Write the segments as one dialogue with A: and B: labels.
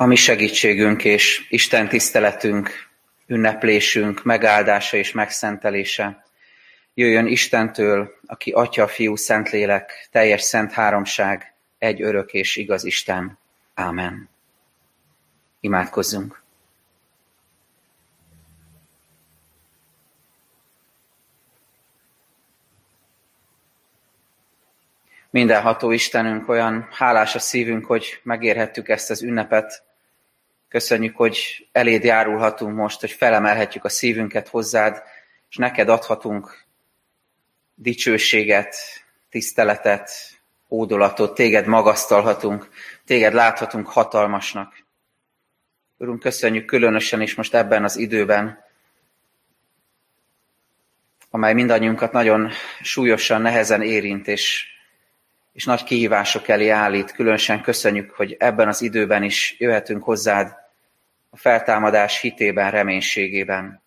A: A mi segítségünk és Isten tiszteletünk, ünneplésünk, megáldása és megszentelése jöjjön Istentől, aki Atya, Fiú, Szentlélek, teljes szent háromság, egy örök és igaz Isten. Ámen. Imádkozzunk. Mindenható Istenünk, olyan hálás a szívünk, hogy megérhettük ezt az ünnepet. Köszönjük, hogy eléd járulhatunk most, hogy felemelhetjük a szívünket hozzád, és neked adhatunk dicsőséget, tiszteletet, hódolatot, téged magasztalhatunk, téged láthatunk hatalmasnak. Urunk, köszönjük különösen is most ebben az időben, amely mindannyiunkat nagyon súlyosan, nehezen érint, és és nagy kihívások elé állít. Különösen köszönjük, hogy ebben az időben is jöhetünk hozzád a feltámadás hitében, reménységében.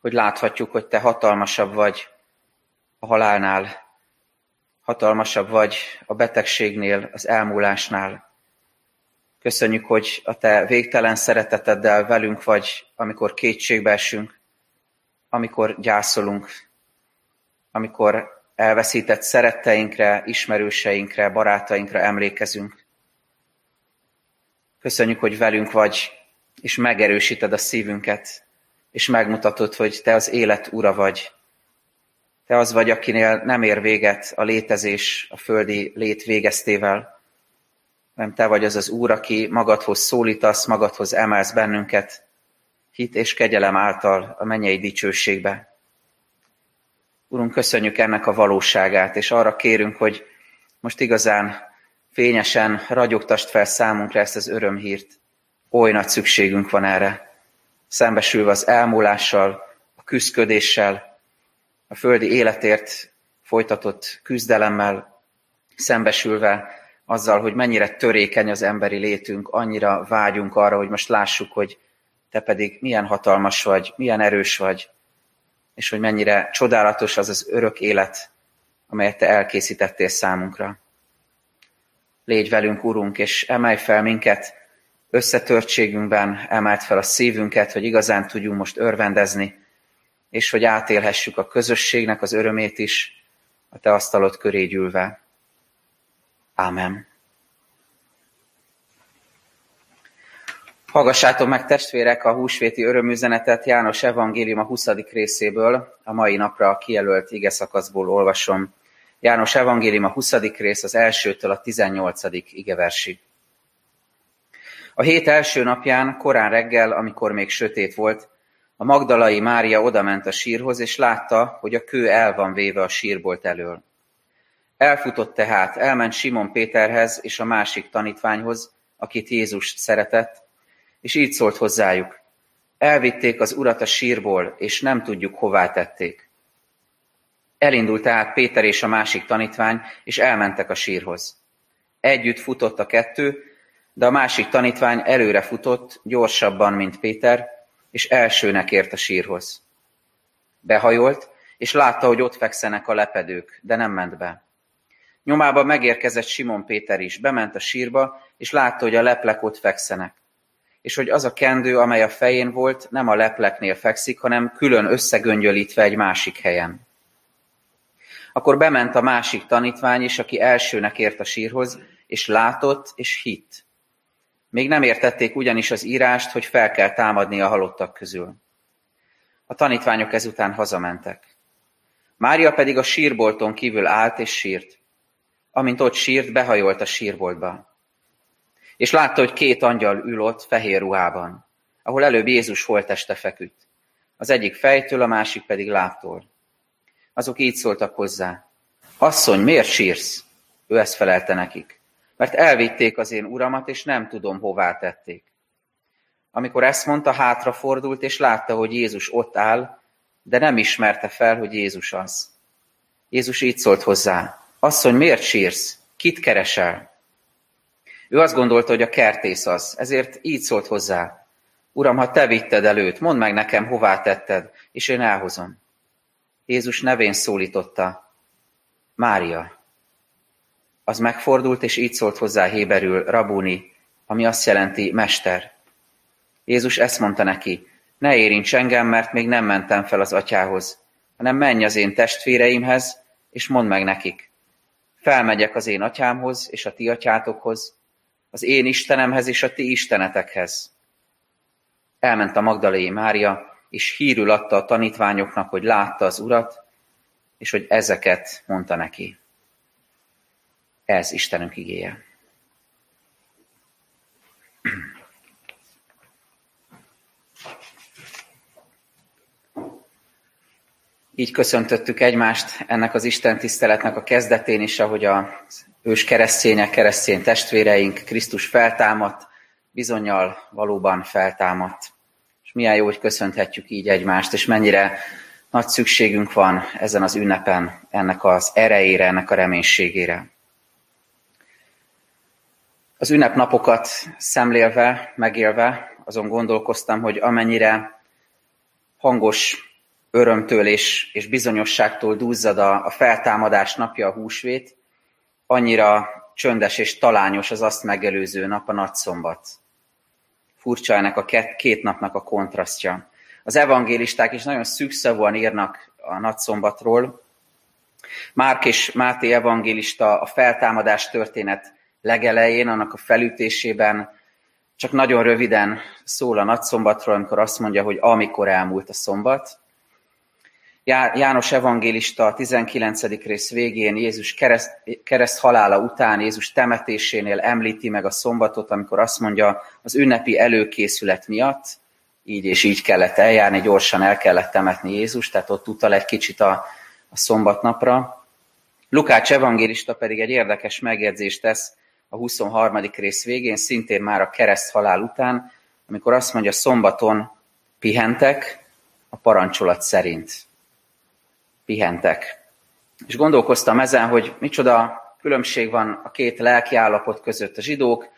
A: Hogy láthatjuk, hogy te hatalmasabb vagy a halálnál, hatalmasabb vagy a betegségnél, az elmúlásnál. Köszönjük, hogy a te végtelen szereteteddel velünk vagy, amikor kétségbe esünk, amikor gyászolunk, amikor elveszített szeretteinkre, ismerőseinkre, barátainkra emlékezünk. Köszönjük, hogy velünk vagy, és megerősíted a szívünket, és megmutatod, hogy te az élet ura vagy. Te az vagy, akinél nem ér véget a létezés a földi lét végeztével, nem te vagy az az Úr, aki magadhoz szólítasz, magadhoz emelsz bennünket, hit és kegyelem által a mennyei dicsőségbe. Urunk, köszönjük ennek a valóságát, és arra kérünk, hogy most igazán fényesen ragyogtast fel számunkra ezt az örömhírt. Oly nagy szükségünk van erre. Szembesülve az elmúlással, a küzdködéssel, a földi életért folytatott küzdelemmel, szembesülve azzal, hogy mennyire törékeny az emberi létünk, annyira vágyunk arra, hogy most lássuk, hogy te pedig milyen hatalmas vagy, milyen erős vagy, és hogy mennyire csodálatos az az örök élet, amelyet Te elkészítettél számunkra. Légy velünk, Urunk, és emelj fel minket összetörtségünkben, emelt fel a szívünket, hogy igazán tudjunk most örvendezni, és hogy átélhessük a közösségnek az örömét is a Te asztalod köré gyűlve. Ámen. Hallgassátok meg testvérek a húsvéti örömüzenetet János evangélium a 20. részéből, a mai napra kijelölt ige szakaszból olvasom. János evangélium a 20. rész az elsőtől a 18. igeversig. A hét első napján, korán reggel, amikor még sötét volt, a Magdalai Mária odament a sírhoz, és látta, hogy a kő el van véve a sírbolt elől. Elfutott tehát, elment Simon Péterhez és a másik tanítványhoz, akit Jézus szeretett, és így szólt hozzájuk. Elvitték az urat a sírból, és nem tudjuk, hová tették. Elindult tehát Péter és a másik tanítvány, és elmentek a sírhoz. Együtt futott a kettő, de a másik tanítvány előre futott, gyorsabban, mint Péter, és elsőnek ért a sírhoz. Behajolt, és látta, hogy ott fekszenek a lepedők, de nem ment be. Nyomába megérkezett Simon Péter is, bement a sírba, és látta, hogy a leplek ott fekszenek és hogy az a kendő, amely a fején volt, nem a lepleknél fekszik, hanem külön összegöngyölítve egy másik helyen. Akkor bement a másik tanítvány is, aki elsőnek ért a sírhoz, és látott, és hitt. Még nem értették ugyanis az írást, hogy fel kell támadni a halottak közül. A tanítványok ezután hazamentek. Mária pedig a sírbolton kívül állt és sírt. Amint ott sírt, behajolt a sírboltba és látta, hogy két angyal ül ott fehér ruhában, ahol előbb Jézus holteste feküdt. Az egyik fejtől, a másik pedig lábtól. Azok így szóltak hozzá. Asszony, miért sírsz? Ő ezt felelte nekik. Mert elvitték az én uramat, és nem tudom, hová tették. Amikor ezt mondta, hátrafordult, és látta, hogy Jézus ott áll, de nem ismerte fel, hogy Jézus az. Jézus így szólt hozzá. Asszony, miért sírsz? Kit keresel? Ő azt gondolta, hogy a kertész az, ezért így szólt hozzá. Uram, ha te vitted előtt, mondd meg nekem, hová tetted, és én elhozom. Jézus nevén szólította, Mária. Az megfordult, és így szólt hozzá Héberül, Rabuni, ami azt jelenti mester. Jézus ezt mondta neki, ne érints engem, mert még nem mentem fel az atyához, hanem menj az én testvéreimhez, és mondd meg nekik. Felmegyek az én atyámhoz és a ti atyátokhoz, az én Istenemhez és a ti istenetekhez. Elment a Magdalai Mária, és hírül adta a tanítványoknak, hogy látta az urat, és hogy ezeket mondta neki. Ez Istenünk igéje. Így köszöntöttük egymást ennek az Isten tiszteletnek a kezdetén is, ahogy az ős keresztények, keresztény testvéreink Krisztus feltámadt, bizonyal valóban feltámadt. És milyen jó, hogy köszönhetjük így egymást, és mennyire nagy szükségünk van ezen az ünnepen ennek az erejére, ennek a reménységére. Az ünnepnapokat szemlélve, megélve, azon gondolkoztam, hogy amennyire hangos örömtől és, és bizonyosságtól duzzad a, a feltámadás napja a húsvét, annyira csöndes és talányos az azt megelőző nap a nagyszombat. Furcsa ennek a két, két napnak a kontrasztja. Az evangélisták is nagyon szűkszavúan írnak a nagyszombatról. Márk és Máté evangélista a feltámadás történet legelején, annak a felütésében csak nagyon röviden szól a nagyszombatról, amikor azt mondja, hogy amikor elmúlt a szombat. János evangélista a 19. rész végén Jézus kereszt, kereszt halála után, Jézus temetésénél említi meg a szombatot, amikor azt mondja, az ünnepi előkészület miatt, így és így kellett eljárni, gyorsan el kellett temetni Jézus, tehát ott utal egy kicsit a, a szombatnapra. Lukács evangélista pedig egy érdekes megjegyzést tesz a 23. rész végén, szintén már a kereszt halál után, amikor azt mondja, szombaton pihentek a parancsolat szerint pihentek. És gondolkoztam ezen, hogy micsoda különbség van a két lelki állapot között. A zsidók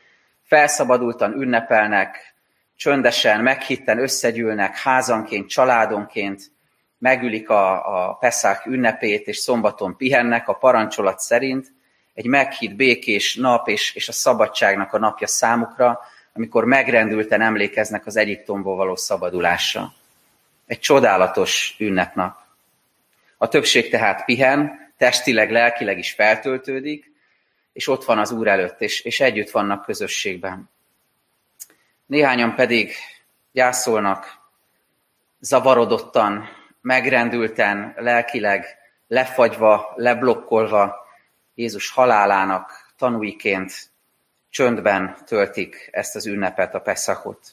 A: felszabadultan ünnepelnek, csöndesen, meghitten összegyűlnek, házanként, családonként, megülik a, a Peszák ünnepét, és szombaton pihennek a parancsolat szerint, egy meghitt, békés nap és, és a szabadságnak a napja számukra, amikor megrendülten emlékeznek az Egyiptomból való szabadulásra. Egy csodálatos ünnepnap. A többség tehát pihen, testileg, lelkileg is feltöltődik, és ott van az Úr előtt, és, és együtt vannak közösségben. Néhányan pedig gyászolnak, zavarodottan, megrendülten, lelkileg, lefagyva, leblokkolva Jézus halálának tanúiként csöndben töltik ezt az ünnepet, a Peszakot.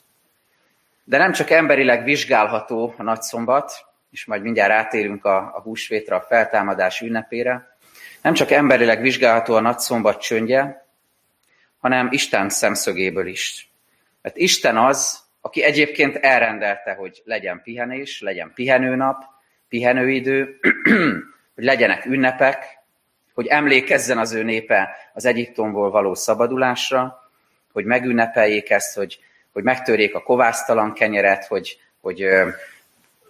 A: De nem csak emberileg vizsgálható a nagyszombat, és majd mindjárt átérünk a, a húsvétra, a feltámadás ünnepére, nem csak emberileg vizsgálható a nagyszombat csöndje, hanem Isten szemszögéből is. Mert Isten az, aki egyébként elrendelte, hogy legyen pihenés, legyen pihenőnap, pihenőidő, hogy legyenek ünnepek, hogy emlékezzen az ő népe az Egyiptomból való szabadulásra, hogy megünnepeljék ezt, hogy, hogy megtörjék a kovásztalan kenyeret, hogy, hogy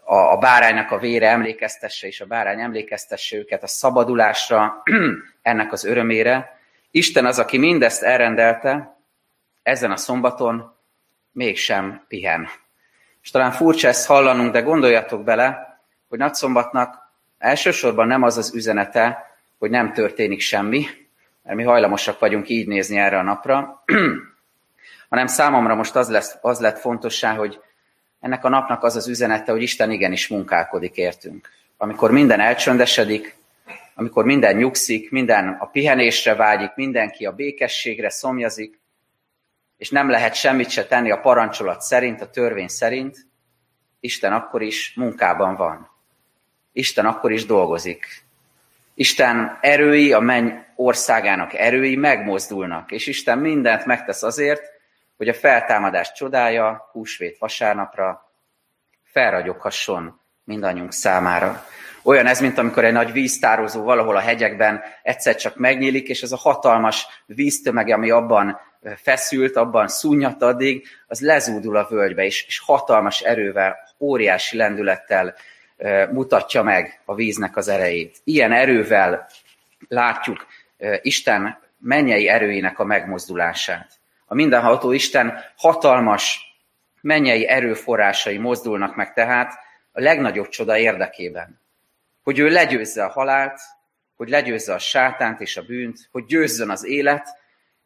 A: a, a báránynak a vére emlékeztesse, és a bárány emlékeztesse őket a szabadulásra, ennek az örömére. Isten az, aki mindezt elrendelte, ezen a szombaton mégsem pihen. És talán furcsa ezt hallanunk, de gondoljatok bele, hogy nagyszombatnak elsősorban nem az az üzenete, hogy nem történik semmi, mert mi hajlamosak vagyunk így nézni erre a napra, hanem számomra most az, lesz, az lett fontossá, hogy ennek a napnak az az üzenete, hogy Isten igenis munkálkodik értünk. Amikor minden elcsöndesedik, amikor minden nyugszik, minden a pihenésre vágyik, mindenki a békességre szomjazik, és nem lehet semmit se tenni a parancsolat szerint, a törvény szerint, Isten akkor is munkában van. Isten akkor is dolgozik. Isten erői, a menny országának erői megmozdulnak, és Isten mindent megtesz azért, hogy a feltámadás csodája húsvét vasárnapra felragyoghasson mindannyiunk számára. Olyan ez, mint amikor egy nagy víztározó valahol a hegyekben egyszer csak megnyílik, és ez a hatalmas víztömeg, ami abban feszült, abban szúnyat addig, az lezúdul a völgybe, és, és hatalmas erővel, óriási lendülettel mutatja meg a víznek az erejét. Ilyen erővel látjuk Isten mennyei erőinek a megmozdulását. A mindenható Isten hatalmas mennyei erőforrásai mozdulnak meg tehát a legnagyobb csoda érdekében. Hogy ő legyőzze a halált, hogy legyőzze a sátánt és a bűnt, hogy győzzön az élet,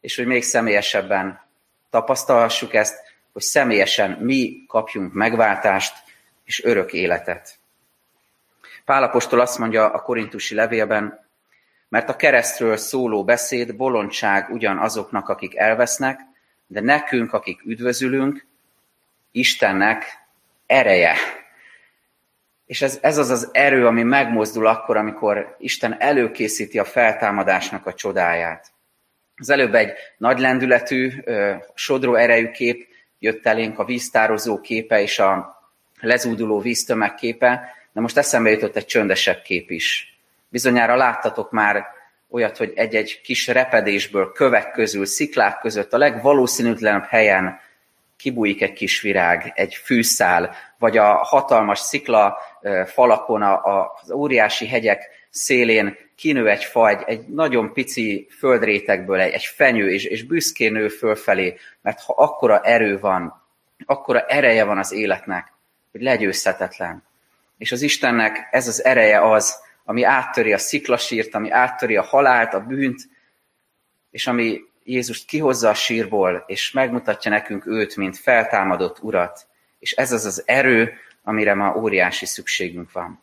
A: és hogy még személyesebben tapasztalhassuk ezt, hogy személyesen mi kapjunk megváltást és örök életet. Pálapostól azt mondja a korintusi levélben, mert a keresztről szóló beszéd bolondság ugyan azoknak, akik elvesznek, de nekünk, akik üdvözülünk, Istennek ereje. És ez, ez az az erő, ami megmozdul akkor, amikor Isten előkészíti a feltámadásnak a csodáját. Az előbb egy nagy lendületű, sodró erejű kép jött elénk, a víztározó képe és a lezúduló víztömeg képe, de most eszembe jutott egy csöndesebb kép is. Bizonyára láttatok már olyat, hogy egy-egy kis repedésből, kövek közül, sziklák között a legvalószínűtlenebb helyen kibújik egy kis virág, egy fűszál, vagy a hatalmas szikla falakon, az óriási hegyek szélén kinő egy fa, egy, egy nagyon pici földrétegből, egy, egy fenyő, és, és büszkén nő fölfelé, mert ha akkora erő van, akkora ereje van az életnek, hogy legyőzhetetlen. És az Istennek ez az ereje az, ami áttöri a sziklasírt, ami áttöri a halált, a bűnt, és ami Jézust kihozza a sírból, és megmutatja nekünk őt, mint feltámadott urat. És ez az az erő, amire ma óriási szükségünk van.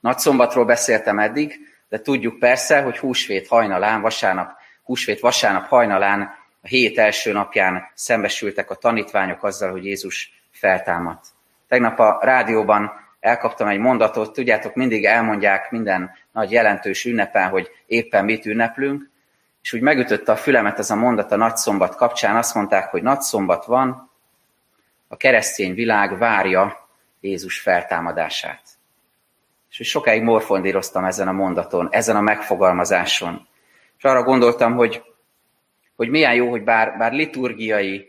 A: Nagy szombatról beszéltem eddig, de tudjuk persze, hogy húsvét hajnalán, vasárnap, húsvét vasárnap hajnalán, a hét első napján szembesültek a tanítványok azzal, hogy Jézus feltámadt. Tegnap a rádióban elkaptam egy mondatot, tudjátok, mindig elmondják minden nagy jelentős ünnepen, hogy éppen mit ünneplünk, és úgy megütötte a fülemet ez a mondat a nagyszombat kapcsán, azt mondták, hogy nagyszombat van, a keresztény világ várja Jézus feltámadását. És sokáig morfondíroztam ezen a mondaton, ezen a megfogalmazáson. És arra gondoltam, hogy, hogy milyen jó, hogy bár, bár liturgiai,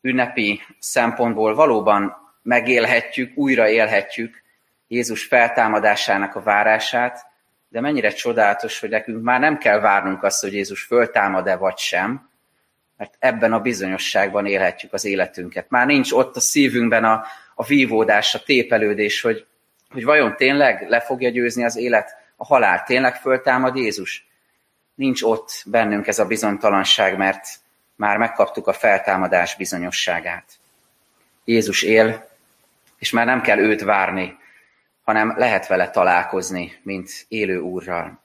A: ünnepi szempontból valóban megélhetjük, újra élhetjük Jézus feltámadásának a várását, de mennyire csodálatos, hogy nekünk már nem kell várnunk azt, hogy Jézus föltámad-e vagy sem, mert ebben a bizonyosságban élhetjük az életünket. Már nincs ott a szívünkben a, a vívódás, a tépelődés, hogy, hogy vajon tényleg le fogja győzni az élet, a halál, tényleg föltámad Jézus? Nincs ott bennünk ez a bizonytalanság, mert már megkaptuk a feltámadás bizonyosságát. Jézus él, és már nem kell őt várni, hanem lehet vele találkozni, mint élő úrral.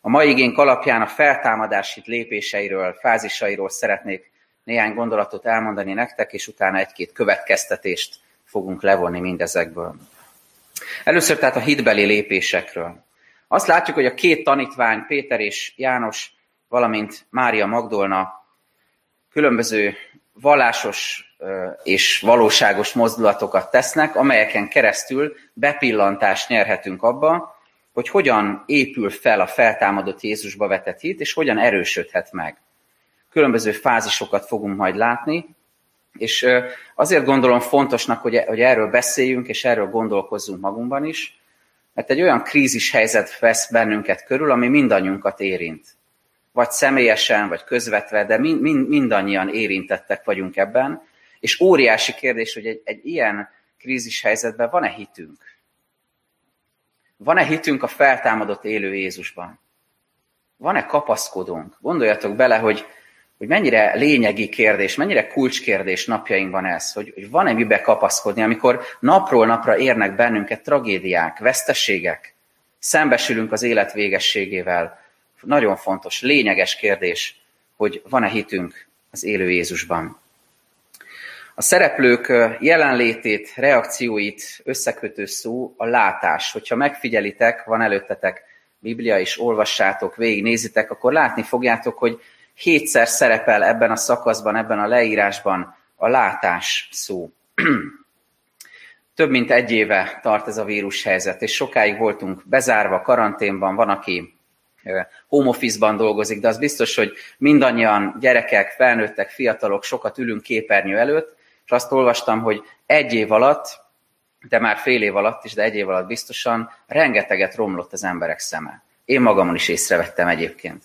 A: A mai igénk alapján a feltámadási lépéseiről, fázisairól szeretnék néhány gondolatot elmondani nektek, és utána egy-két következtetést fogunk levonni mindezekből. Először tehát a hitbeli lépésekről. Azt látjuk, hogy a két tanítvány, Péter és János, valamint Mária Magdolna különböző vallásos és valóságos mozdulatokat tesznek, amelyeken keresztül bepillantást nyerhetünk abba, hogy hogyan épül fel a feltámadott Jézusba vetett hit, és hogyan erősödhet meg. Különböző fázisokat fogunk majd látni, és azért gondolom fontosnak, hogy erről beszéljünk, és erről gondolkozzunk magunkban is, mert egy olyan krízis helyzet vesz bennünket körül, ami mindannyiunkat érint. Vagy személyesen, vagy közvetve, de mind, mind, mindannyian érintettek vagyunk ebben, és óriási kérdés, hogy egy, egy ilyen krízis helyzetben van-e hitünk? Van-e hitünk a feltámadott élő Jézusban? Van-e kapaszkodónk? Gondoljatok bele, hogy, hogy mennyire lényegi kérdés, mennyire kulcskérdés napjainkban ez, hogy, hogy van-e mibe kapaszkodni, amikor napról napra érnek bennünket tragédiák, veszteségek, szembesülünk az élet végességével. Nagyon fontos, lényeges kérdés, hogy van-e hitünk az élő Jézusban. A szereplők jelenlétét, reakcióit összekötő szó a látás. Hogyha megfigyelitek, van előttetek Biblia, és olvassátok, végignézitek, akkor látni fogjátok, hogy hétszer szerepel ebben a szakaszban, ebben a leírásban a látás szó. Több mint egy éve tart ez a vírushelyzet, és sokáig voltunk bezárva, karanténban, van, aki home office-ban dolgozik, de az biztos, hogy mindannyian gyerekek, felnőttek, fiatalok sokat ülünk képernyő előtt, és azt olvastam, hogy egy év alatt, de már fél év alatt is, de egy év alatt biztosan rengeteget romlott az emberek szeme. Én magamon is észrevettem egyébként.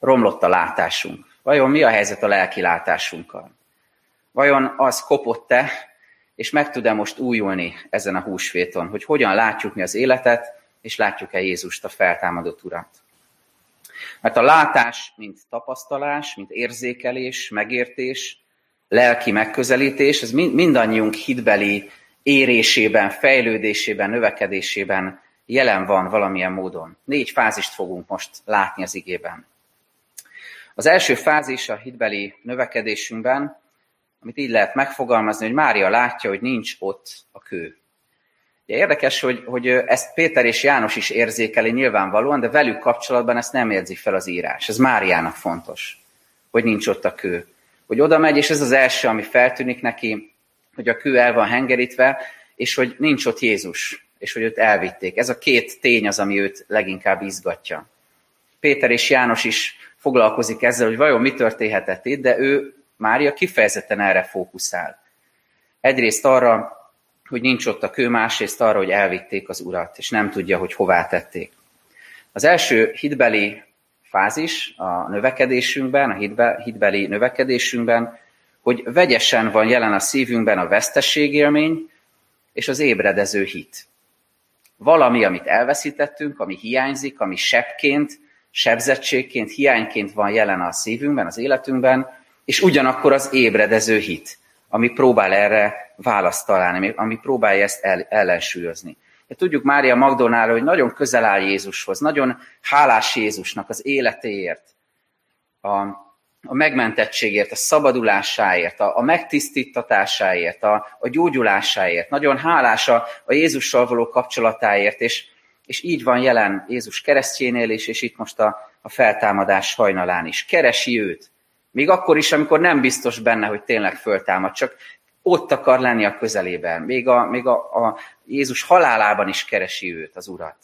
A: Romlott a látásunk. Vajon mi a helyzet a lelki látásunkkal? Vajon az kopott-e, és meg tud-e most újulni ezen a húsvéton, hogy hogyan látjuk mi az életet, és látjuk-e Jézust, a feltámadott Urat? Mert a látás, mint tapasztalás, mint érzékelés, megértés, lelki megközelítés, ez mindannyiunk hitbeli érésében, fejlődésében, növekedésében jelen van valamilyen módon. Négy fázist fogunk most látni az igében. Az első fázis a hitbeli növekedésünkben, amit így lehet megfogalmazni, hogy Mária látja, hogy nincs ott a kő. Ugye érdekes, hogy, hogy ezt Péter és János is érzékeli nyilvánvalóan, de velük kapcsolatban ezt nem érzi fel az írás. Ez Máriának fontos, hogy nincs ott a kő. Hogy oda megy, és ez az első, ami feltűnik neki, hogy a kő el van hengerítve, és hogy nincs ott Jézus, és hogy őt elvitték. Ez a két tény az, ami őt leginkább izgatja. Péter és János is foglalkozik ezzel, hogy vajon mi történhetett itt, de ő, Mária kifejezetten erre fókuszál. Egyrészt arra, hogy nincs ott a kő, másrészt arra, hogy elvitték az urat, és nem tudja, hogy hová tették. Az első hitbeli fázis a növekedésünkben, a hitbe, hitbeli növekedésünkben, hogy vegyesen van jelen a szívünkben a vesztességélmény és az ébredező hit. Valami, amit elveszítettünk, ami hiányzik, ami sebként, sebzettségként, hiányként van jelen a szívünkben, az életünkben, és ugyanakkor az ébredező hit, ami próbál erre választ találni, ami próbálja ezt el, ellensúlyozni. Tudjuk Mária Magdonáról, hogy nagyon közel áll Jézushoz, nagyon hálás Jézusnak az életéért, a, a megmentettségért, a szabadulásáért, a, a megtisztítatásáért, a, a gyógyulásáért. Nagyon hálás a, a Jézussal való kapcsolatáért, és, és így van jelen Jézus keresztjénél is, és itt most a, a feltámadás hajnalán is. Keresi őt. Még akkor is, amikor nem biztos benne, hogy tényleg föltámad, csak ott akar lenni a közelében. Még a, még a, a Jézus halálában is keresi őt, az Urat.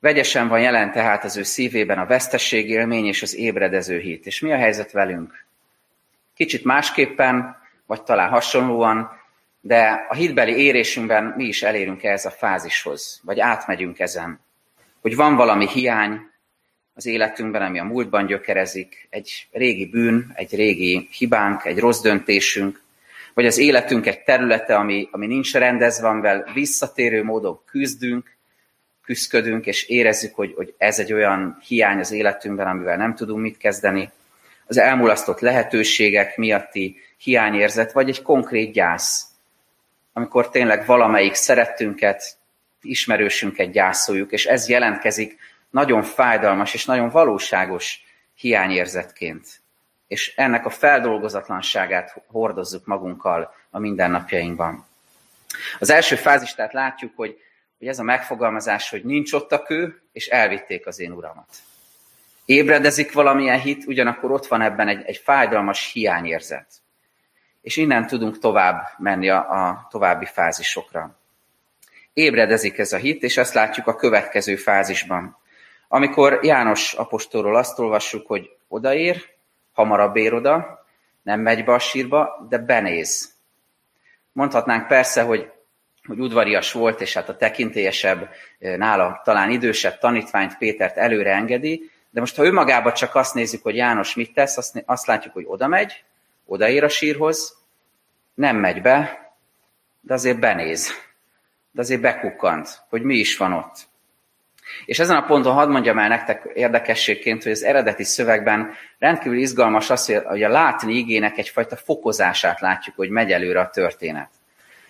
A: Vegyesen van jelen tehát az ő szívében a vesztesség élmény és az ébredező hit. És mi a helyzet velünk? Kicsit másképpen, vagy talán hasonlóan, de a hitbeli érésünkben mi is elérünk ehhez a fázishoz, vagy átmegyünk ezen. Hogy van valami hiány az életünkben, ami a múltban gyökerezik, egy régi bűn, egy régi hibánk, egy rossz döntésünk, vagy az életünk egy területe, ami, ami nincs rendezve, amivel visszatérő módon küzdünk, küzdködünk, és érezzük, hogy, hogy ez egy olyan hiány az életünkben, amivel nem tudunk mit kezdeni. Az elmulasztott lehetőségek miatti hiányérzet, vagy egy konkrét gyász, amikor tényleg valamelyik szerettünket, ismerősünket gyászoljuk, és ez jelentkezik nagyon fájdalmas és nagyon valóságos hiányérzetként. És ennek a feldolgozatlanságát hordozzuk magunkkal a mindennapjainkban. Az első fázis, tehát látjuk, hogy hogy ez a megfogalmazás, hogy nincs ott a kő, és elvitték az én uramat. Ébredezik valamilyen hit, ugyanakkor ott van ebben egy, egy fájdalmas hiányérzet. És innen tudunk tovább menni a, a további fázisokra. Ébredezik ez a hit, és ezt látjuk a következő fázisban. Amikor János apostolról azt olvassuk, hogy odaér, hamarabb ér oda, nem megy be a sírba, de benéz. Mondhatnánk persze, hogy hogy udvarias volt, és hát a tekintélyesebb, nála talán idősebb tanítványt Pétert előre engedi, de most ha önmagában csak azt nézzük, hogy János mit tesz, azt, azt látjuk, hogy oda megy, odaér a sírhoz, nem megy be, de azért benéz, de azért bekukkant, hogy mi is van ott. És ezen a ponton hadd mondjam el nektek érdekességként, hogy az eredeti szövegben rendkívül izgalmas az, hogy a látni igének egyfajta fokozását látjuk, hogy megy előre a történet.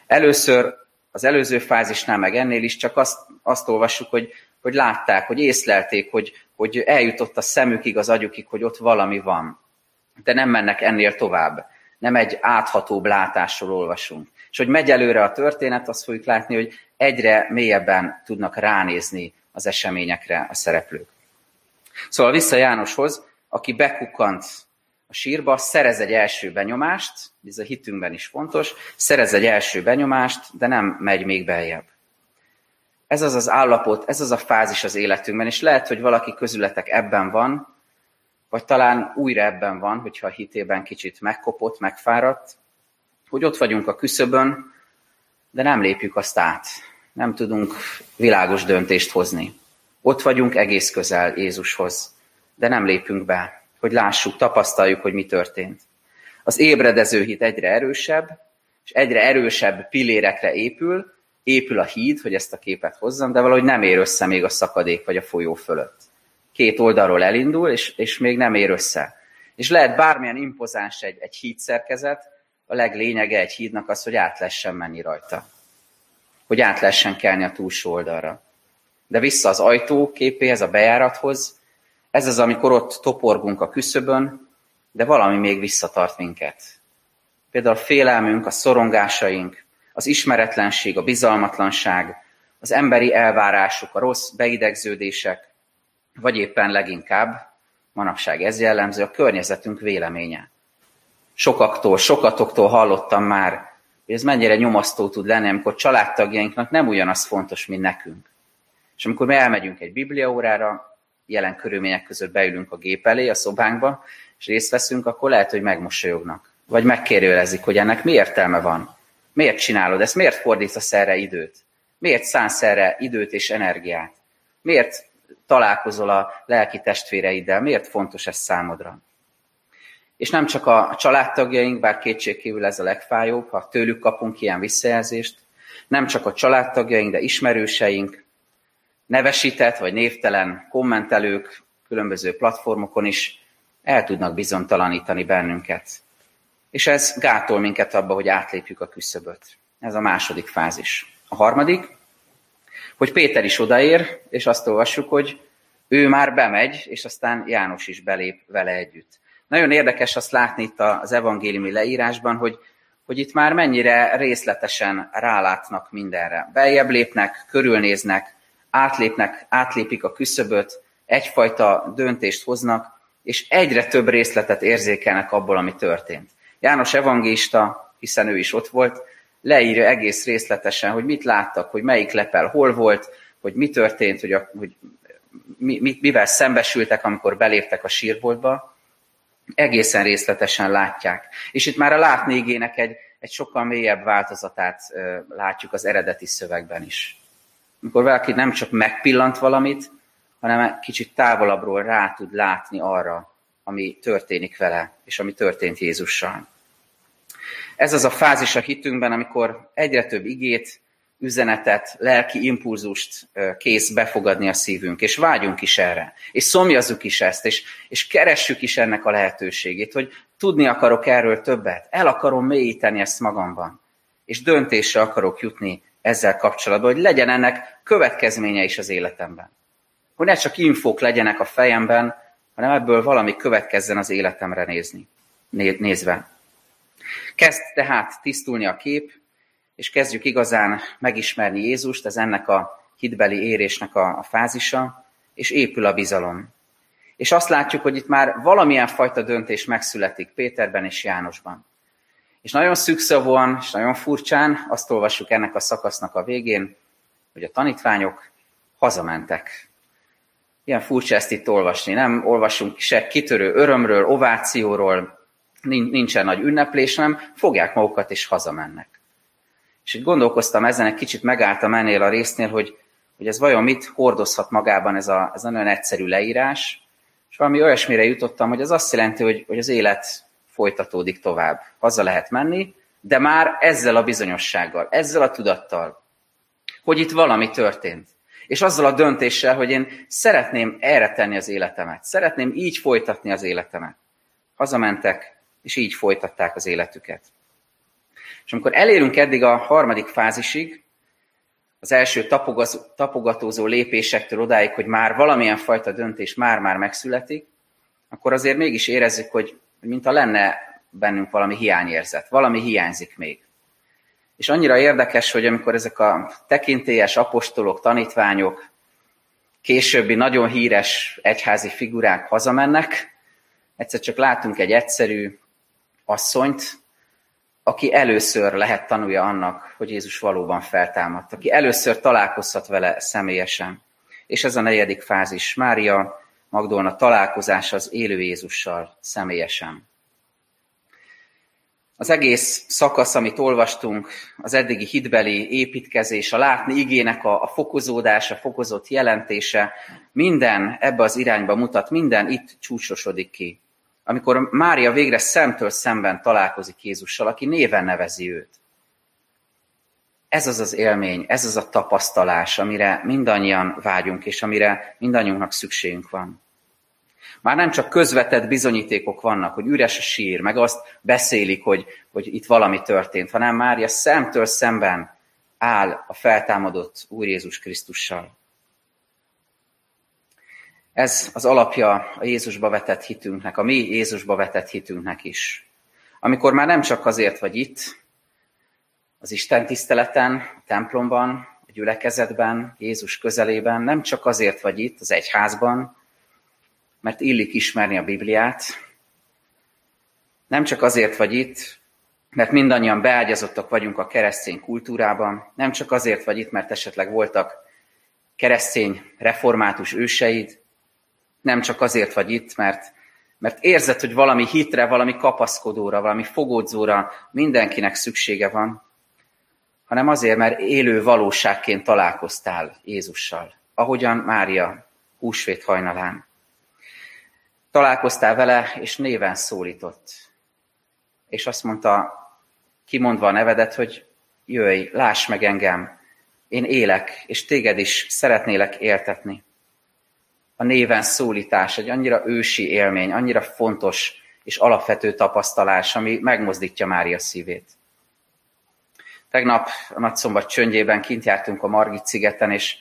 A: Először az előző fázisnál, meg ennél is csak azt, azt olvassuk, hogy, hogy látták, hogy észlelték, hogy, hogy eljutott a szemükig, az agyukig, hogy ott valami van. De nem mennek ennél tovább. Nem egy áthatóbb látásról olvasunk. És hogy megy előre a történet, azt fogjuk látni, hogy egyre mélyebben tudnak ránézni az eseményekre a szereplők. Szóval vissza Jánoshoz, aki bekukkant a sírba, szerez egy első benyomást, ez a hitünkben is fontos, szerez egy első benyomást, de nem megy még beljebb. Ez az az állapot, ez az a fázis az életünkben, és lehet, hogy valaki közületek ebben van, vagy talán újra ebben van, hogyha a hitében kicsit megkopott, megfáradt, hogy ott vagyunk a küszöbön, de nem lépjük azt át. Nem tudunk világos döntést hozni. Ott vagyunk egész közel Jézushoz, de nem lépünk be, hogy lássuk, tapasztaljuk, hogy mi történt. Az ébredező hit egyre erősebb, és egyre erősebb pillérekre épül, épül a híd, hogy ezt a képet hozzam, de valahogy nem ér össze még a szakadék vagy a folyó fölött. Két oldalról elindul, és, és még nem ér össze. És lehet bármilyen impozáns egy, egy hídszerkezet, a leglényege egy hídnak az, hogy át lehessen menni rajta. Hogy át lehessen kelni a túlsó oldalra. De vissza az ajtó képéhez, a bejárathoz, ez az, amikor ott toporgunk a küszöbön, de valami még visszatart minket. Például a félelmünk, a szorongásaink, az ismeretlenség, a bizalmatlanság, az emberi elvárások, a rossz beidegződések, vagy éppen leginkább, manapság ez jellemző, a környezetünk véleménye. Sokaktól, sokatoktól hallottam már, hogy ez mennyire nyomasztó tud lenni, amikor családtagjainknak nem ugyanaz fontos, mint nekünk. És amikor mi elmegyünk egy bibliaórára, jelen körülmények között beülünk a gép elé, a szobánkba, és részt veszünk, akkor lehet, hogy megmosolyognak. Vagy megkérőlezik, hogy ennek mi értelme van. Miért csinálod ezt? Miért fordítasz erre időt? Miért szánsz erre időt és energiát? Miért találkozol a lelki testvéreiddel? Miért fontos ez számodra? És nem csak a családtagjaink, bár kétségkívül ez a legfájóbb, ha tőlük kapunk ilyen visszajelzést, nem csak a családtagjaink, de ismerőseink, nevesített vagy névtelen kommentelők különböző platformokon is el tudnak bizonytalanítani bennünket. És ez gátol minket abba, hogy átlépjük a küszöböt. Ez a második fázis. A harmadik, hogy Péter is odaér, és azt olvassuk, hogy ő már bemegy, és aztán János is belép vele együtt. Nagyon érdekes azt látni itt az evangéliumi leírásban, hogy, hogy itt már mennyire részletesen rálátnak mindenre. Beljebb lépnek, körülnéznek, átlépnek, átlépik a küszöböt, egyfajta döntést hoznak, és egyre több részletet érzékelnek abból, ami történt. János evangélista, hiszen ő is ott volt, leírja egész részletesen, hogy mit láttak, hogy melyik lepel hol volt, hogy mi történt, hogy, a, hogy mi, mivel szembesültek, amikor beléptek a sírboltba, egészen részletesen látják. És itt már a látnégének egy, egy sokkal mélyebb változatát látjuk az eredeti szövegben is. Amikor valaki nem csak megpillant valamit, hanem kicsit távolabbról rá tud látni arra, ami történik vele, és ami történt Jézussal. Ez az a fázis a hitünkben, amikor egyre több igét, üzenetet, lelki impulzust kész befogadni a szívünk, és vágyunk is erre, és szomjazzuk is ezt, és, és keressük is ennek a lehetőségét, hogy tudni akarok erről többet, el akarom mélyíteni ezt magamban, és döntésre akarok jutni ezzel kapcsolatban, hogy legyen ennek következménye is az életemben. Hogy ne csak infók legyenek a fejemben, hanem ebből valami következzen az életemre nézni, nézve. Kezd tehát tisztulni a kép, és kezdjük igazán megismerni Jézust, ez ennek a hitbeli érésnek a, a fázisa, és épül a bizalom. És azt látjuk, hogy itt már valamilyen fajta döntés megszületik Péterben és Jánosban. És nagyon szükszavúan, és nagyon furcsán azt olvassuk ennek a szakasznak a végén, hogy a tanítványok hazamentek. Ilyen furcsa ezt itt olvasni. Nem olvasunk se kitörő örömről, ovációról, nincsen nagy ünneplés, nem fogják magukat és hazamennek. És így gondolkoztam ezen, egy kicsit megálltam ennél a résznél, hogy, hogy ez vajon mit hordozhat magában ez a, ez a nagyon egyszerű leírás, és valami olyasmire jutottam, hogy az azt jelenti, hogy, hogy az élet folytatódik tovább. Haza lehet menni, de már ezzel a bizonyossággal, ezzel a tudattal, hogy itt valami történt. És azzal a döntéssel, hogy én szeretném erre tenni az életemet. Szeretném így folytatni az életemet. Hazamentek, és így folytatták az életüket. És amikor elérünk eddig a harmadik fázisig, az első tapogatózó lépésektől odáig, hogy már valamilyen fajta döntés már-már megszületik, akkor azért mégis érezzük, hogy mint a lenne bennünk valami hiányérzet, valami hiányzik még. És annyira érdekes, hogy amikor ezek a tekintélyes apostolok, tanítványok, későbbi nagyon híres egyházi figurák hazamennek, egyszer csak látunk egy egyszerű asszonyt, aki először lehet tanulja annak, hogy Jézus valóban feltámadt, aki először találkozhat vele személyesen. És ez a negyedik fázis. Mária Magdolna találkozása az élő Jézussal személyesen. Az egész szakasz, amit olvastunk, az eddigi hitbeli építkezés, a látni igének a, a fokozódása, fokozott jelentése, minden ebbe az irányba mutat, minden itt csúcsosodik ki. Amikor Mária végre szemtől szemben találkozik Jézussal, aki néven nevezi őt. Ez az az élmény, ez az a tapasztalás, amire mindannyian vágyunk, és amire mindannyiunknak szükségünk van. Már nem csak közvetett bizonyítékok vannak, hogy üres a sír, meg azt beszélik, hogy, hogy itt valami történt, hanem Mária szemtől szemben áll a feltámadott Úr Jézus Krisztussal. Ez az alapja a Jézusba vetett hitünknek, a mi Jézusba vetett hitünknek is. Amikor már nem csak azért vagy itt, az Isten tiszteleten, a templomban, a gyülekezetben, Jézus közelében, nem csak azért vagy itt, az egyházban, mert illik ismerni a Bibliát, nem csak azért vagy itt, mert mindannyian beágyazottak vagyunk a keresztény kultúrában, nem csak azért vagy itt, mert esetleg voltak keresztény református őseid, nem csak azért vagy itt, mert, mert érzed, hogy valami hitre, valami kapaszkodóra, valami fogódzóra mindenkinek szüksége van, hanem azért, mert élő valóságként találkoztál Jézussal, ahogyan Mária húsvét hajnalán. Találkoztál vele, és néven szólított. És azt mondta, kimondva a nevedet, hogy jöjj, láss meg engem, én élek, és téged is szeretnélek éltetni. A néven szólítás egy annyira ősi élmény, annyira fontos és alapvető tapasztalás, ami megmozdítja Mária szívét. Tegnap a Nagyszombat csöndjében kint jártunk a Margit szigeten, és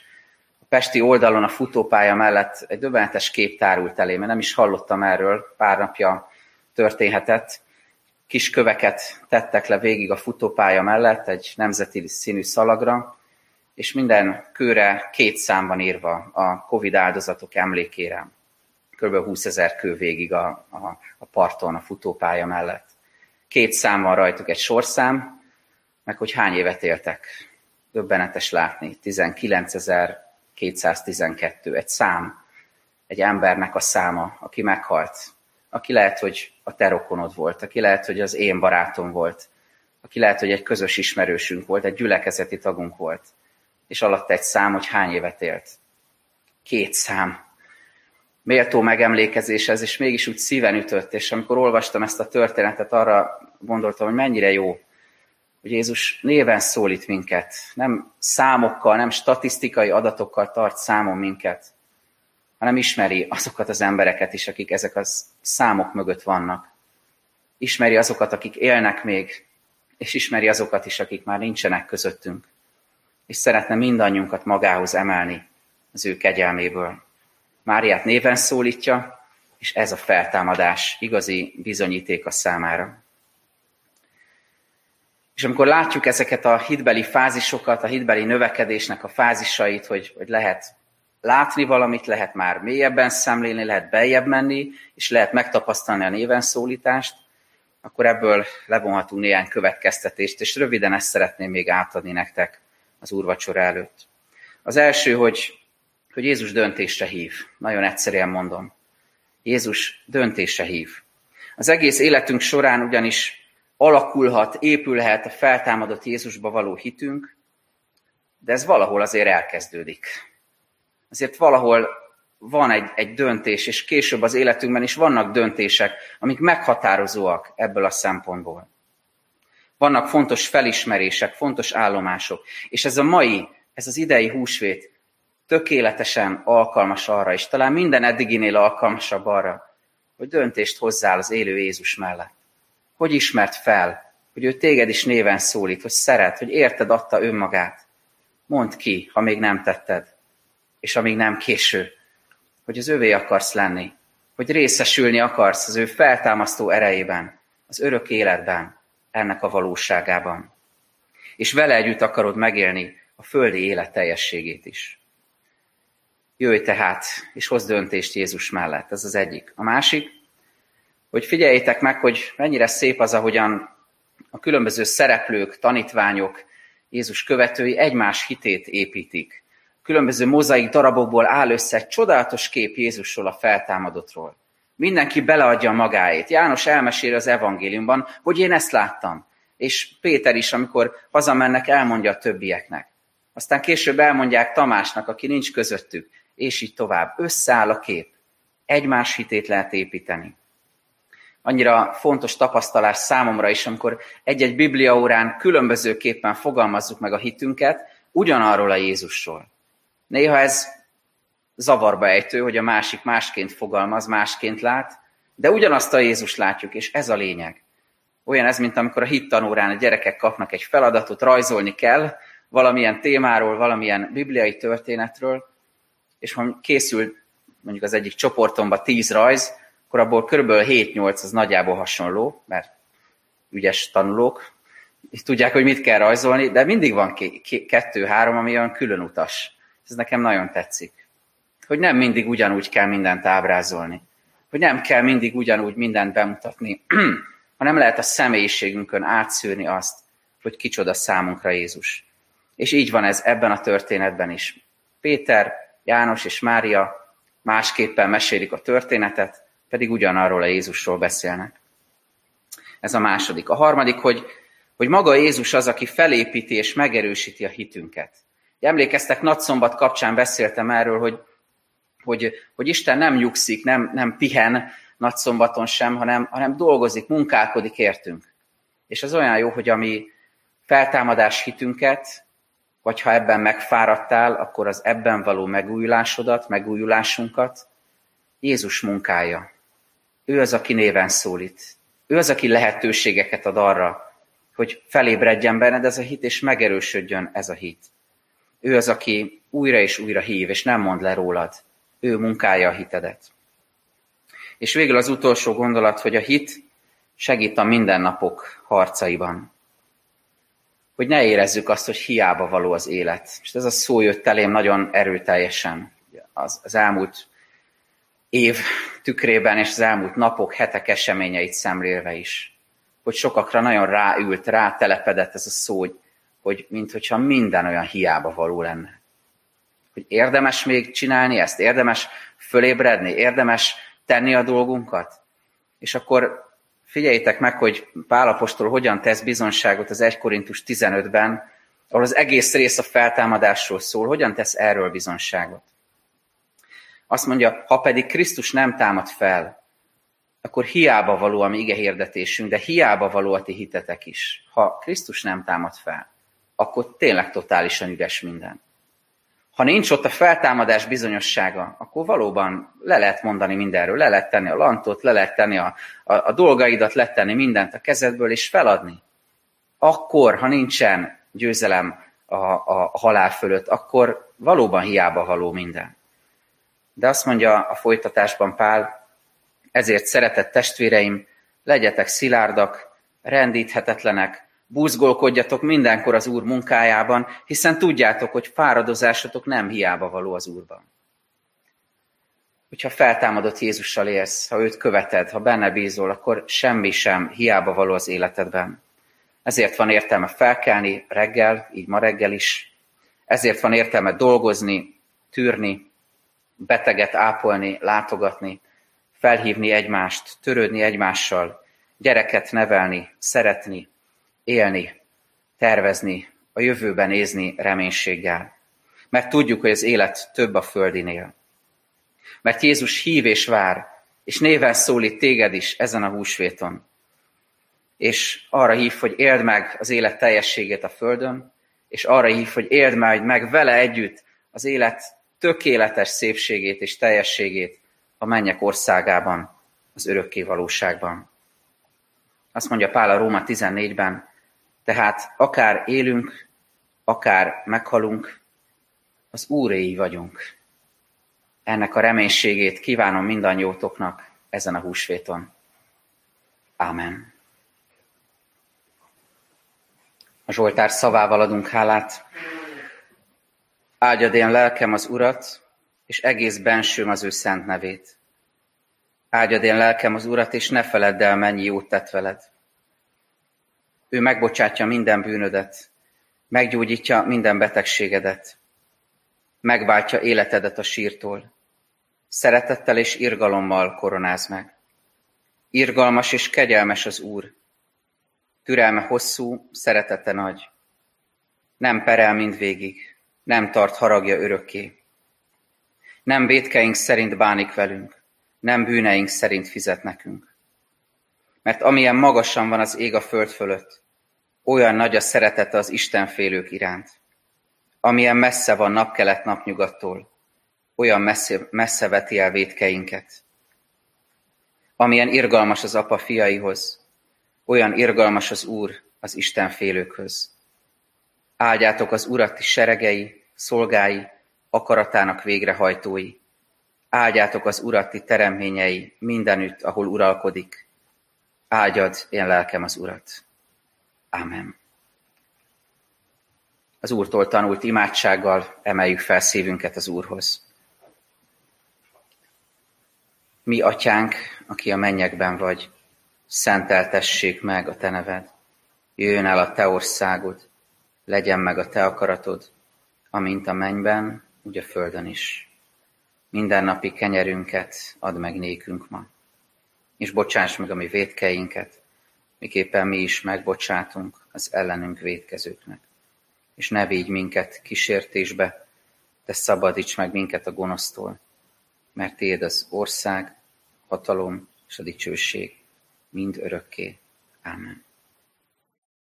A: a Pesti oldalon a futópálya mellett egy döbbenetes kép tárult elé, mert nem is hallottam erről, pár napja történhetett. Kis köveket tettek le végig a futópálya mellett egy nemzeti színű szalagra, és minden kőre két szám van írva a Covid áldozatok emlékére. Kb. 20 ezer kő végig a, a, a parton, a futópálya mellett. Két szám van rajtuk, egy sorszám, meg hogy hány évet éltek. Döbbenetes látni. 19.212, egy szám, egy embernek a száma, aki meghalt. Aki lehet, hogy a te rokonod volt, aki lehet, hogy az én barátom volt, aki lehet, hogy egy közös ismerősünk volt, egy gyülekezeti tagunk volt, és alatt egy szám, hogy hány évet élt. Két szám. Méltó megemlékezés ez, és mégis úgy szíven ütött, és amikor olvastam ezt a történetet, arra gondoltam, hogy mennyire jó, hogy Jézus néven szólít minket, nem számokkal, nem statisztikai adatokkal tart számon minket, hanem ismeri azokat az embereket is, akik ezek a számok mögött vannak. Ismeri azokat, akik élnek még, és ismeri azokat is, akik már nincsenek közöttünk. És szeretne mindannyiunkat magához emelni az ő kegyelméből. Máriát néven szólítja, és ez a feltámadás igazi bizonyíték a számára. És amikor látjuk ezeket a hitbeli fázisokat, a hitbeli növekedésnek a fázisait, hogy, hogy lehet látni valamit, lehet már mélyebben szemlélni, lehet beljebb menni, és lehet megtapasztalni a néven szólítást, akkor ebből levonhatunk néhány következtetést, és röviden ezt szeretném még átadni nektek az úrvacsora előtt. Az első, hogy, hogy Jézus döntésre hív. Nagyon egyszerűen mondom. Jézus döntésre hív. Az egész életünk során ugyanis alakulhat, épülhet a feltámadott Jézusba való hitünk, de ez valahol azért elkezdődik. Azért valahol van egy, egy döntés, és később az életünkben is vannak döntések, amik meghatározóak ebből a szempontból. Vannak fontos felismerések, fontos állomások, és ez a mai, ez az idei húsvét tökéletesen alkalmas arra, és talán minden eddiginél alkalmasabb arra, hogy döntést hozzál az élő Jézus mellett. Hogy ismert fel, hogy ő téged is néven szólít, hogy szeret, hogy érted adta önmagát. Mondd ki, ha még nem tetted, és amíg nem késő, hogy az övé akarsz lenni, hogy részesülni akarsz az ő feltámasztó erejében, az örök életben, ennek a valóságában. És vele együtt akarod megélni a földi élet teljességét is. Jöjj tehát, és hozz döntést Jézus mellett. Ez az egyik. A másik, hogy figyeljétek meg, hogy mennyire szép az, ahogyan a különböző szereplők, tanítványok, Jézus követői egymás hitét építik. Különböző mozaik darabokból áll össze egy csodálatos kép Jézusról, a feltámadottról. Mindenki beleadja magáét. János elmesél az evangéliumban, hogy én ezt láttam. És Péter is, amikor hazamennek, elmondja a többieknek. Aztán később elmondják Tamásnak, aki nincs közöttük, és így tovább. Összeáll a kép. Egymás hitét lehet építeni. Annyira fontos tapasztalás számomra is, amikor egy-egy bibliaórán különbözőképpen fogalmazzuk meg a hitünket, ugyanarról a Jézusról. Néha ez zavarba ejtő, hogy a másik másként fogalmaz, másként lát, de ugyanazt a Jézus látjuk, és ez a lényeg. Olyan ez, mint amikor a hittanórán a gyerekek kapnak egy feladatot, rajzolni kell valamilyen témáról, valamilyen bibliai történetről, és ha készül mondjuk az egyik csoportomba tíz rajz, akkor abból körülbelül 7-8 az nagyjából hasonló, mert ügyes tanulók, és tudják, hogy mit kell rajzolni, de mindig van kettő-három, ami olyan külön utas. Ez nekem nagyon tetszik. Hogy nem mindig ugyanúgy kell mindent ábrázolni. Hogy nem kell mindig ugyanúgy mindent bemutatni, hanem lehet a személyiségünkön átszűrni azt, hogy kicsoda számunkra Jézus. És így van ez ebben a történetben is. Péter, János és Mária másképpen mesélik a történetet, pedig ugyanarról a Jézusról beszélnek. Ez a második. A harmadik, hogy, hogy maga Jézus az, aki felépíti és megerősíti a hitünket. Emlékeztek, Nagyszombat kapcsán beszéltem erről, hogy, hogy, hogy Isten nem nyugszik, nem, nem pihen Nagyszombaton sem, hanem, hanem dolgozik, munkálkodik értünk. És az olyan jó, hogy ami feltámadás hitünket, vagy ha ebben megfáradtál, akkor az ebben való megújulásodat, megújulásunkat Jézus munkája. Ő az, aki néven szólít. Ő az, aki lehetőségeket ad arra, hogy felébredjen benned ez a hit, és megerősödjön ez a hit. Ő az, aki újra és újra hív, és nem mond le rólad. Ő munkálja a hitedet. És végül az utolsó gondolat, hogy a hit segít a mindennapok harcaiban. Hogy ne érezzük azt, hogy hiába való az élet. És ez a szó jött elém nagyon erőteljesen az, az elmúlt év tükrében és az elmúlt napok, hetek eseményeit szemlélve is. Hogy sokakra nagyon ráült, rátelepedett ez a szó, hogy, hogy minthogyha minden olyan hiába való lenne. Hogy érdemes még csinálni ezt, érdemes fölébredni, érdemes tenni a dolgunkat. És akkor figyeljétek meg, hogy Pálapostól hogyan tesz bizonságot az 1 Korintus 15-ben, ahol az egész rész a feltámadásról szól, hogyan tesz erről bizonságot. Azt mondja, ha pedig Krisztus nem támad fel, akkor hiába való a mi ige hirdetésünk, de hiába való a ti hitetek is. Ha Krisztus nem támad fel, akkor tényleg totálisan üres minden. Ha nincs ott a feltámadás bizonyossága, akkor valóban le lehet mondani mindenről, le lehet tenni a lantot, le lehet tenni a, a, a dolgaidat, le tenni mindent a kezedből, és feladni. Akkor, ha nincsen győzelem a, a halál fölött, akkor valóban hiába való minden. De azt mondja a folytatásban Pál, ezért szeretett testvéreim, legyetek szilárdak, rendíthetetlenek, búzgolkodjatok mindenkor az Úr munkájában, hiszen tudjátok, hogy fáradozásotok nem hiába való az Úrban. Hogyha feltámadott Jézussal élsz, ha őt követed, ha benne bízol, akkor semmi sem hiába való az életedben. Ezért van értelme felkelni reggel, így ma reggel is. Ezért van értelme dolgozni, tűrni, beteget ápolni, látogatni, felhívni egymást, törődni egymással, gyereket nevelni, szeretni, élni, tervezni, a jövőben nézni reménységgel. Mert tudjuk, hogy az élet több a földinél. Mert Jézus hív és vár, és néven szólít téged is ezen a húsvéton. És arra hív, hogy éld meg az élet teljességét a földön, és arra hív, hogy éld meg, meg vele együtt az élet tökéletes szépségét és teljességét a mennyek országában, az örökké valóságban. Azt mondja Pál a Róma 14-ben, tehát akár élünk, akár meghalunk, az Úréi vagyunk. Ennek a reménységét kívánom mindannyiótoknak ezen a húsvéton. Ámen. A Zsoltár szavával adunk hálát. Áldjad én lelkem az Urat, és egész bensőm az ő szent nevét. Áldjad én lelkem az Urat, és ne feledd el, mennyi jót tett veled. Ő megbocsátja minden bűnödet, meggyógyítja minden betegségedet, megváltja életedet a sírtól, szeretettel és irgalommal koronáz meg. Irgalmas és kegyelmes az Úr. Türelme hosszú, szeretete nagy. Nem perel mindvégig, nem tart haragja örökké. Nem védkeink szerint bánik velünk, nem bűneink szerint fizet nekünk. Mert amilyen magasan van az ég a föld fölött, olyan nagy a szeretete az Isten félők iránt. Amilyen messze van napkelet napnyugattól, olyan messze, messze veti el védkeinket. Amilyen irgalmas az apa fiaihoz, olyan irgalmas az Úr az Isten félőkhöz. Áldjátok az Urat is seregei, szolgái, akaratának végrehajtói. Áldjátok az Urati teremtményei mindenütt, ahol uralkodik. Áldjad én lelkem az Urat. Amen. Az Úrtól tanult imádsággal emeljük fel szívünket az Úrhoz. Mi, atyánk, aki a mennyekben vagy, szenteltessék meg a te neved. Jöjjön el a te országod, legyen meg a te akaratod, amint a mennyben, úgy a földön is. Minden napi kenyerünket add meg nékünk ma, és bocsáss meg a mi védkeinket, miképpen mi is megbocsátunk az ellenünk védkezőknek. És ne védj minket kísértésbe, de szabadíts meg minket a gonosztól, mert Téd az ország, hatalom és a dicsőség mind örökké. Amen.